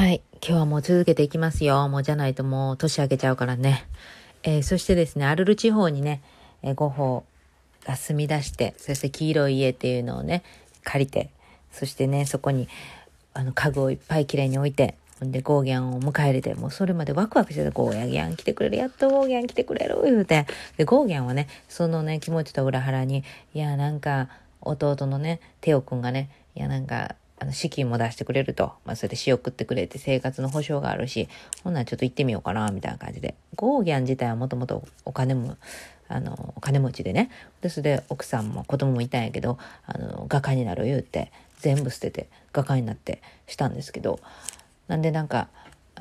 はい。今日はもう続けていきますよ。もうじゃないともう年明けちゃうからね。えーそしてですね、アルル地方にね、えーゴッホが住み出して、そして黄色い家っていうのをね、借りて、そしてね、そこに、あの、家具をいっぱいきれいに置いて、んで、ゴーギャンを迎え入れて、もうそれまでワクワクしてた、ゴーギャン来てくれる、やっとゴーギャン来てくれる、言うて。で、ゴーギャンはね、そのね、気持ちと裏腹に、いや、なんか、弟のね、テオくんがね、いや、なんか、あの、資金も出してくれると。まあ、それで仕送ってくれて生活の保障があるし、ほんならちょっと行ってみようかな、みたいな感じで。ゴーギャン自体はもともとお金も、あの、お金持ちでね。で、それで奥さんも子供もいたんやけど、あの、画家になる言うて、全部捨てて画家になってしたんですけど、なんでなんか、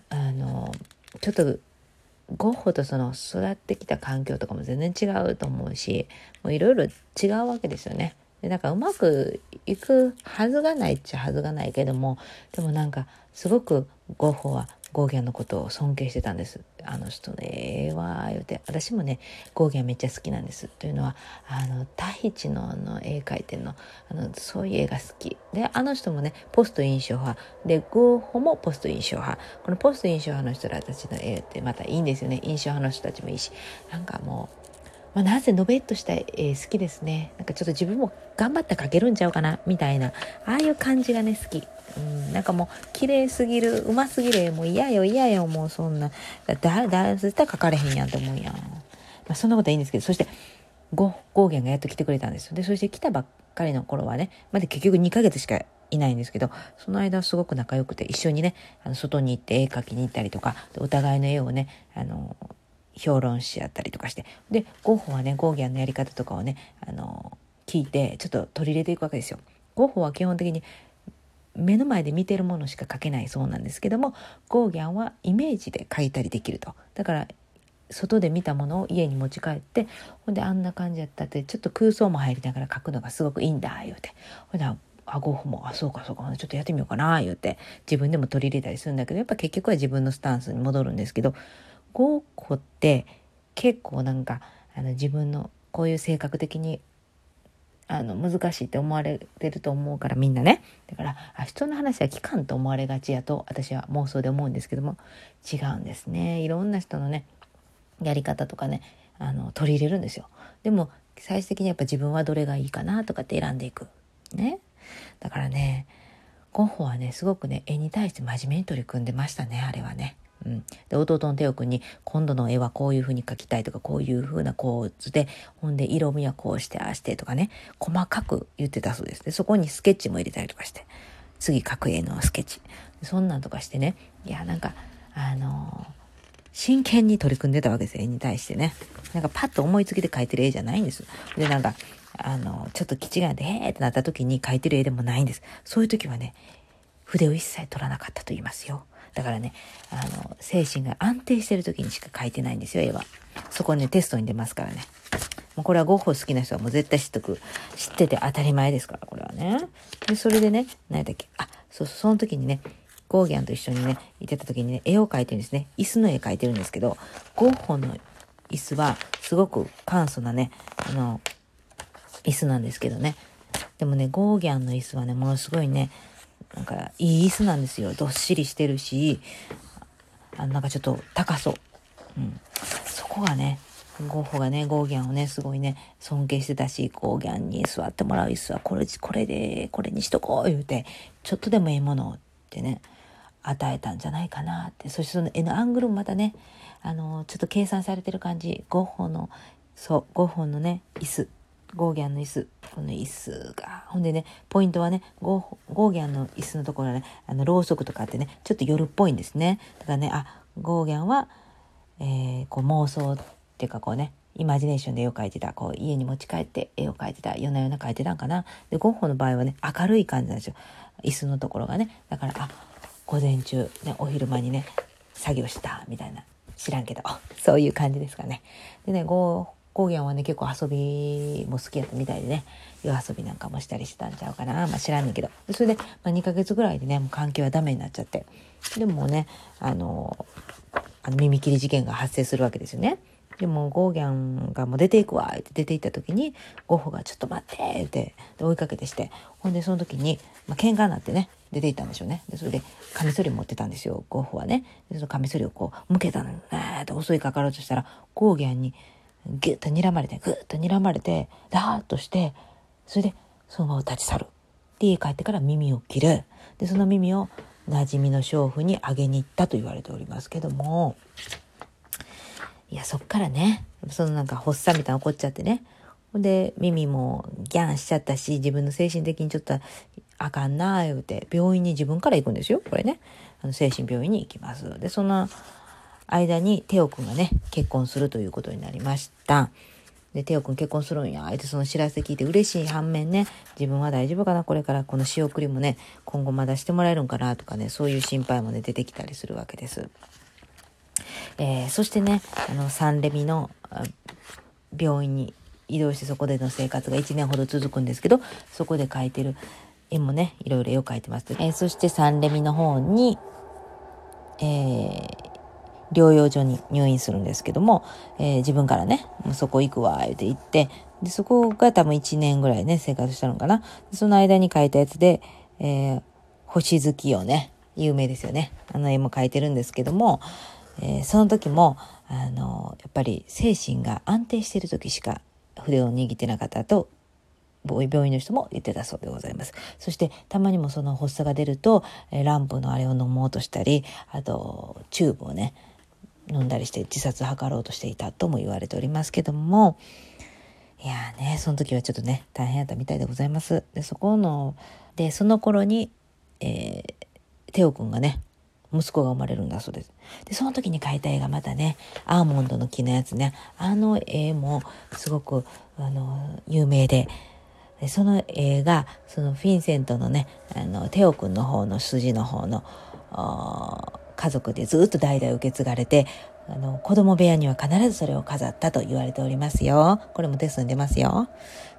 あの、ちょっと、ゴッホとその育ってきた環境とかも全然違うと思うし、もういろいろ違うわけですよね。で、なんかうまくいくはずがないっちゃはずがないけども、でもなんかすごくゴッホはゴーギャンのことを尊敬してたんです。あの人ね、ええわー言うて。私もね、ゴーギャンめっちゃ好きなんです。というのは、あの、タヒチのあの絵描いてんの、あの、そういう絵が好き。で、あの人もね、ポスト印象派。で、ゴーホもポスト印象派。このポスト印象派の人らたちの絵ってまたいいんですよね。印象派の人たちもいいし。なんかもう、まあ、なぜのべっとした絵好きですね。なんかちょっと自分も頑張って描けるんちゃうかなみたいな、ああいう感じがね、好き。うん、なんかもう、綺麗すぎる、うますぎるもう嫌よ嫌よ、もうそんな。だ、だ、絶対描かれへんやんと思うやん。まあ、そんなことはいいんですけど、そして、ゴゴーゲンがやっと来てくれたんですよ。で、そして来たばっかりの頃はね、まだ結局2ヶ月しかいないんですけど、その間すごく仲良くて、一緒にね、あの外に行って絵描きに行ったりとか、お互いの絵をね、あの、評論し合ったりとかしてでゴッホはねゴーギャンのやり方とかをねあの聞いてちょっと取り入れていくわけですよ。ゴッホは基本的に目の前で見てるものしか描けないそうなんですけどもゴーギャンはイメージで描いたりできると。だから外で見たものを家に持ち帰ってほんであんな感じやったってちょっと空想も入りながら描くのがすごくいいんだ言うてほんであゴッホもあそうかそうかちょっとやってみようかな言うて自分でも取り入れたりするんだけどやっぱ結局は自分のスタンスに戻るんですけどゴッホって結構なんかあの自分のこういう性格的にあの難しいって思われてると思うからみんなね。だからあ人の話は聞かんと思われがちやと私は妄想で思うんですけども違うんですね。いろんな人のねやり方とかねあの取り入れるんですよ。でも最終的にやっぱ自分はどれがいいかなとかって選んでいく。ね。だからねゴッホはねすごくね絵に対して真面目に取り組んでましたねあれはね。うん、で弟のテオ君に今度の絵はこういう風に描きたいとかこういう風な構図でほんで色味はこうしてああしてとかね。細かく言ってたそうです。でそこにスケッチも入れたりとかして次描く絵のスケッチ。そんなんとかしてね。いやなんかあのー真剣に取り組んでたわけです絵に対してね。なんかパッと思いつきで描いてる絵じゃないんです。でなんかあのちょっと気違いでへーってなった時に描いてる絵でもないんです。そういう時はね筆を一切取らなかったと言いますよ。だからね、あの、精神が安定してる時にしか描いてないんですよ、絵は。そこね、テストに出ますからね。もうこれはゴッホ好きな人はもう絶対知っとく。知ってて当たり前ですから、これはね。で、それでね、何だっけ。あ、そうそう、その時にね、ゴーギャンと一緒にね、いてた時にね、絵を描いてるんですね。椅子の絵描いてるんですけど、ゴッホの椅子はすごく簡素なね、あの、椅子なんですけどね。でもね、ゴーギャンの椅子はね、ものすごいね、なんかいい椅子なんですよ。どっしりしてるし、あなんかちょっと高そう。うん。そこがね、ゴッホがね、ゴーギャンをね、すごいね、尊敬してたし、ゴーギャンに座ってもらう椅子は、これ、これで、これにしとこう言うて、ちょっとでもええものってね、与えたんじゃないかなって。そしてその絵のアングルもまたね、あの、ちょっと計算されてる感じ。ゴッホの、そう、ゴッホのね、椅子。ゴーギャンの椅子。この椅子が。ほんでね、ポイントはね、ゴーギャンの椅子のところはね、あの、ろうそくとかあってね、ちょっと夜っぽいんですね。だからね、あ、ゴーギャンは、えー、こう妄想っていうかこうね、イマジネーションで絵を描いてた。こう、家に持ち帰って絵を描いてた。夜な夜な描いてたんかな。で、ゴッホの場合はね、明るい感じなんですよ。椅子のところがね。だから、あ、午前中、ね、お昼間にね、作業した、みたいな。知らんけど、そういう感じですかね。でね、ゴー、ゴーギャンはね、結構遊びも好きやったみたいでね、夜遊びなんかもしたりしたんちゃうかな。まあ知らんねんけど。それで、まあ、2ヶ月ぐらいでね、もう関係はダメになっちゃって。でもね、あの、あの耳切り事件が発生するわけですよね。でもゴーギャンがもう出ていくわって出て行った時にゴッホが「ちょっと待って」って追いかけてしてほんでその時に、まあ喧嘩になってね出て行ったんでしょうね。でそれで、カミソリ持ってたんですよ、ゴッホはね。でそのカミソリをこう、向けたのに、えーって襲いかかろうとしたら、ゴーギャンにギュッと睨まれて、グッと睨まれて、ダーッとして、それで、そのまま立ち去る。で、家帰ってから耳を切る。で、その耳を馴染みの娼婦にあげに行ったと言われておりますけども、いや、そっからね、そのなんか発作みたいなの起こっちゃってね。ほんで、耳もギャンしちゃったし、自分の精神的にちょっとあかんな言うて、病院に自分から行くんですよ。これね。あの精神病院に行きます。で、その間にテオくんがね、結婚するということになりました。で、テオくん結婚するんや。あえてその知らせ聞いて嬉しい反面ね、自分は大丈夫かなこれからこの仕送りもね、今後まだしてもらえるんかなとかね、そういう心配もね、出てきたりするわけです。えー、そしてね、あの、サンレミの病院に移動してそこでの生活が1年ほど続くんですけど、そこで描いてる絵もね、いろいろ絵を描いてます。えー、そしてサンレミの方に、えー、療養所に入院するんですけども、えー、自分からね、もうそこ行くわ、言って言って、で、そこが多分1年ぐらいね、生活したのかな。その間に描いたやつで、えー、星月をね、有名ですよね。あの絵も描いてるんですけども、えー、その時も、あの、やっぱり精神が安定している時しか筆を握ってなかったと、病院の人も言ってたそうでございます。そしてたまにもその発作が出ると、えー、ランプのあれを飲もうとしたり、あと、チューブをね、飲んだりして自殺を図ろうとしていたとも言われておりますけども、いやね、その時はちょっとね、大変やったみたいでございます。で、そこの、で、その頃に、えー、テオくんがね、息子が生まれるんだそうです。で、その時に描いた絵がまたね、アーモンドの木のやつね、あの絵もすごく、あの、有名で、でその絵が、そのフィンセントのね、あの、テオ君の方の筋の方の、家族でずっと代々受け継がれて、あの、子供部屋には必ずそれを飾ったと言われておりますよ。これもテストに出ますよ。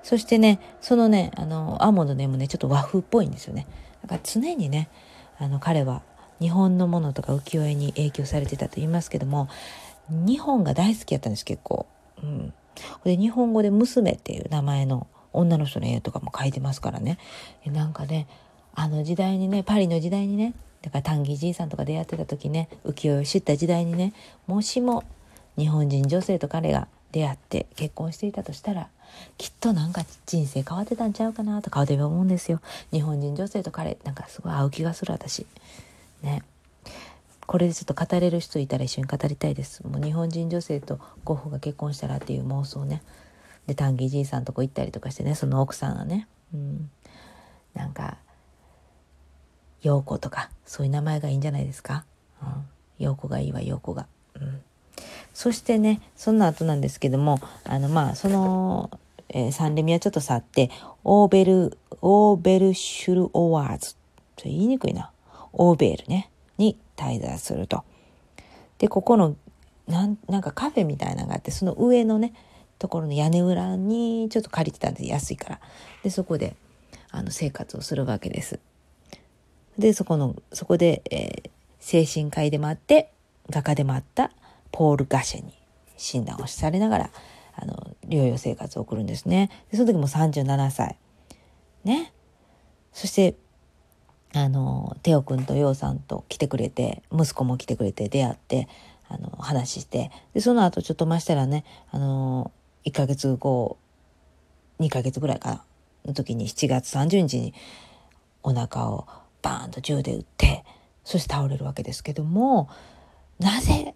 そしてね、そのね、あの、アーモンドの絵もね、ちょっと和風っぽいんですよね。だから常にね、あの、彼は日本のものとか浮世絵に影響されてたと言いますけども日本が大好きやったんです結構。うん、で日本語で「娘」っていう名前の女の人の絵とかも描いてますからねなんかねあの時代にねパリの時代にねだから丹木じいさんとか出会ってた時ね浮世絵を知った時代にねもしも日本人女性と彼が出会って結婚していたとしたらきっとなんか人生変わってたんちゃうかなと顔で思うんですよ。日本人女性と彼なんかすごい合う気がする私。ね。これでちょっと語れる人いたら一緒に語りたいです。もう日本人女性とゴッホが結婚したらっていう妄想ね。で丹木じいさんとこ行ったりとかしてねその奥さんがね。うん。なんか陽子とかそういう名前がいいんじゃないですか、うん、陽子がいいわ陽子が、うん、そしてねその後なんですけどもあのまあその、えー、サンレミはちょっと去ってオーベルオーベルシュルオワーズと言いにくいなオーベルね、に滞在すると。で、ここの、なんなんかカフェみたいなのがあって、その上のね、ところの屋根裏にちょっと借りてたんで安いから。で、そこで、あの、生活をするわけです。で、そこの、そこで、えー、精神科医でもあって、画家でもあったポール・ガシェに診断をされながら、あの、療養生活を送るんですね。で、その時も37歳。ね。そして、あの、テオ君とヨウさんと来てくれて、息子も来てくれて出会って、あの、話して、で、その後ちょっとましたらね、あの、1ヶ月後、2ヶ月ぐらいかな、の時に7月30日にお腹をバーンと銃で撃って、そして倒れるわけですけども、なぜ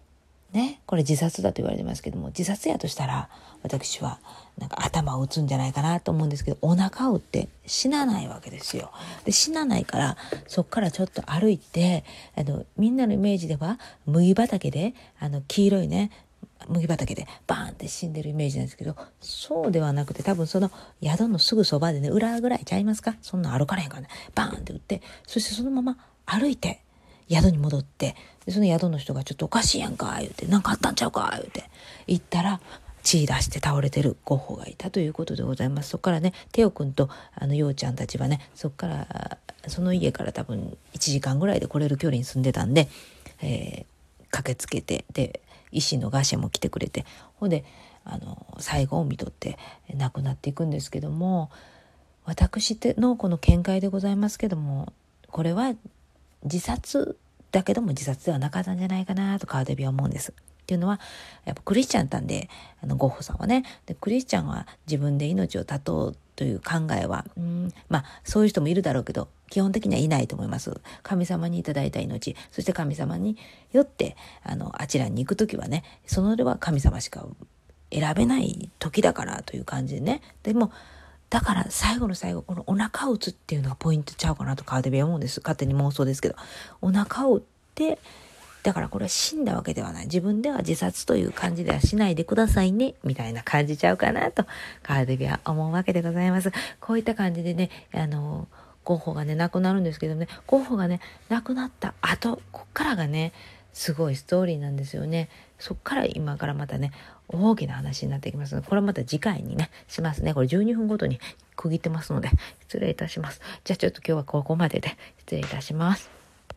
ね、これ自殺だと言われてますけども、自殺やとしたら、私は、なんか頭を打つんじゃないかなと思うんですけど、お腹を打って死なないわけですよ。で、死なないから、そっからちょっと歩いて、あの、みんなのイメージでは、麦畑で、あの、黄色いね、麦畑でバーンって死んでるイメージなんですけど、そうではなくて、多分その宿のすぐそばでね、裏ぐらいちゃいますか？そんな歩かれへんからね、バーンって打って、そしてそのまま歩いて、宿に戻って、でその宿の人がちょっとおかしいやんか、言うて、なんかあったんちゃうか、言うて、言ったら、血出して倒れてるゴッホがいたということでございます。そこからね、テオ君とあのようちゃんたちはね、そこから、その家から多分1時間ぐらいで来れる距離に住んでたんで、えー、駆けつけて、で、医師のガシェも来てくれて、ほんで、あの、最後を見とって亡くなっていくんですけども、私のこの見解でございますけども、これは自殺だけども自殺ではなかったんじゃないかなとカーデビは思うんです。っていうのは、やっぱクリスチャンなんで、あの、ゴッホさんはね。で、クリスチャンは自分で命を絶とうという考えは、うん、まあ、そういう人もいるだろうけど、基本的にはいないと思います。神様にいただいた命、そして神様によって、あの、あちらに行くときはね、そのでは神様しか選べない時だからという感じでね。でも、だから最後の最後、このお腹を打つっていうのがポイントちゃうかなとカーデビは思うんです。勝手に妄想ですけど。お腹を打って、だからこれは死んだわけではない。自分では自殺という感じではしないでくださいね。みたいな感じちゃうかなと、カーデビは思うわけでございます。こういった感じでね、あの、ゴッホがね、亡くなるんですけどね、ゴッホがね、亡くなった後、こっからがね、すごいストーリーなんですよね。そっから今からまたね、大きな話になってきますので、これはまた次回にね、しますね。これ12分ごとに区切ってますので、失礼いたします。じゃあちょっと今日はここまでで失礼いたします。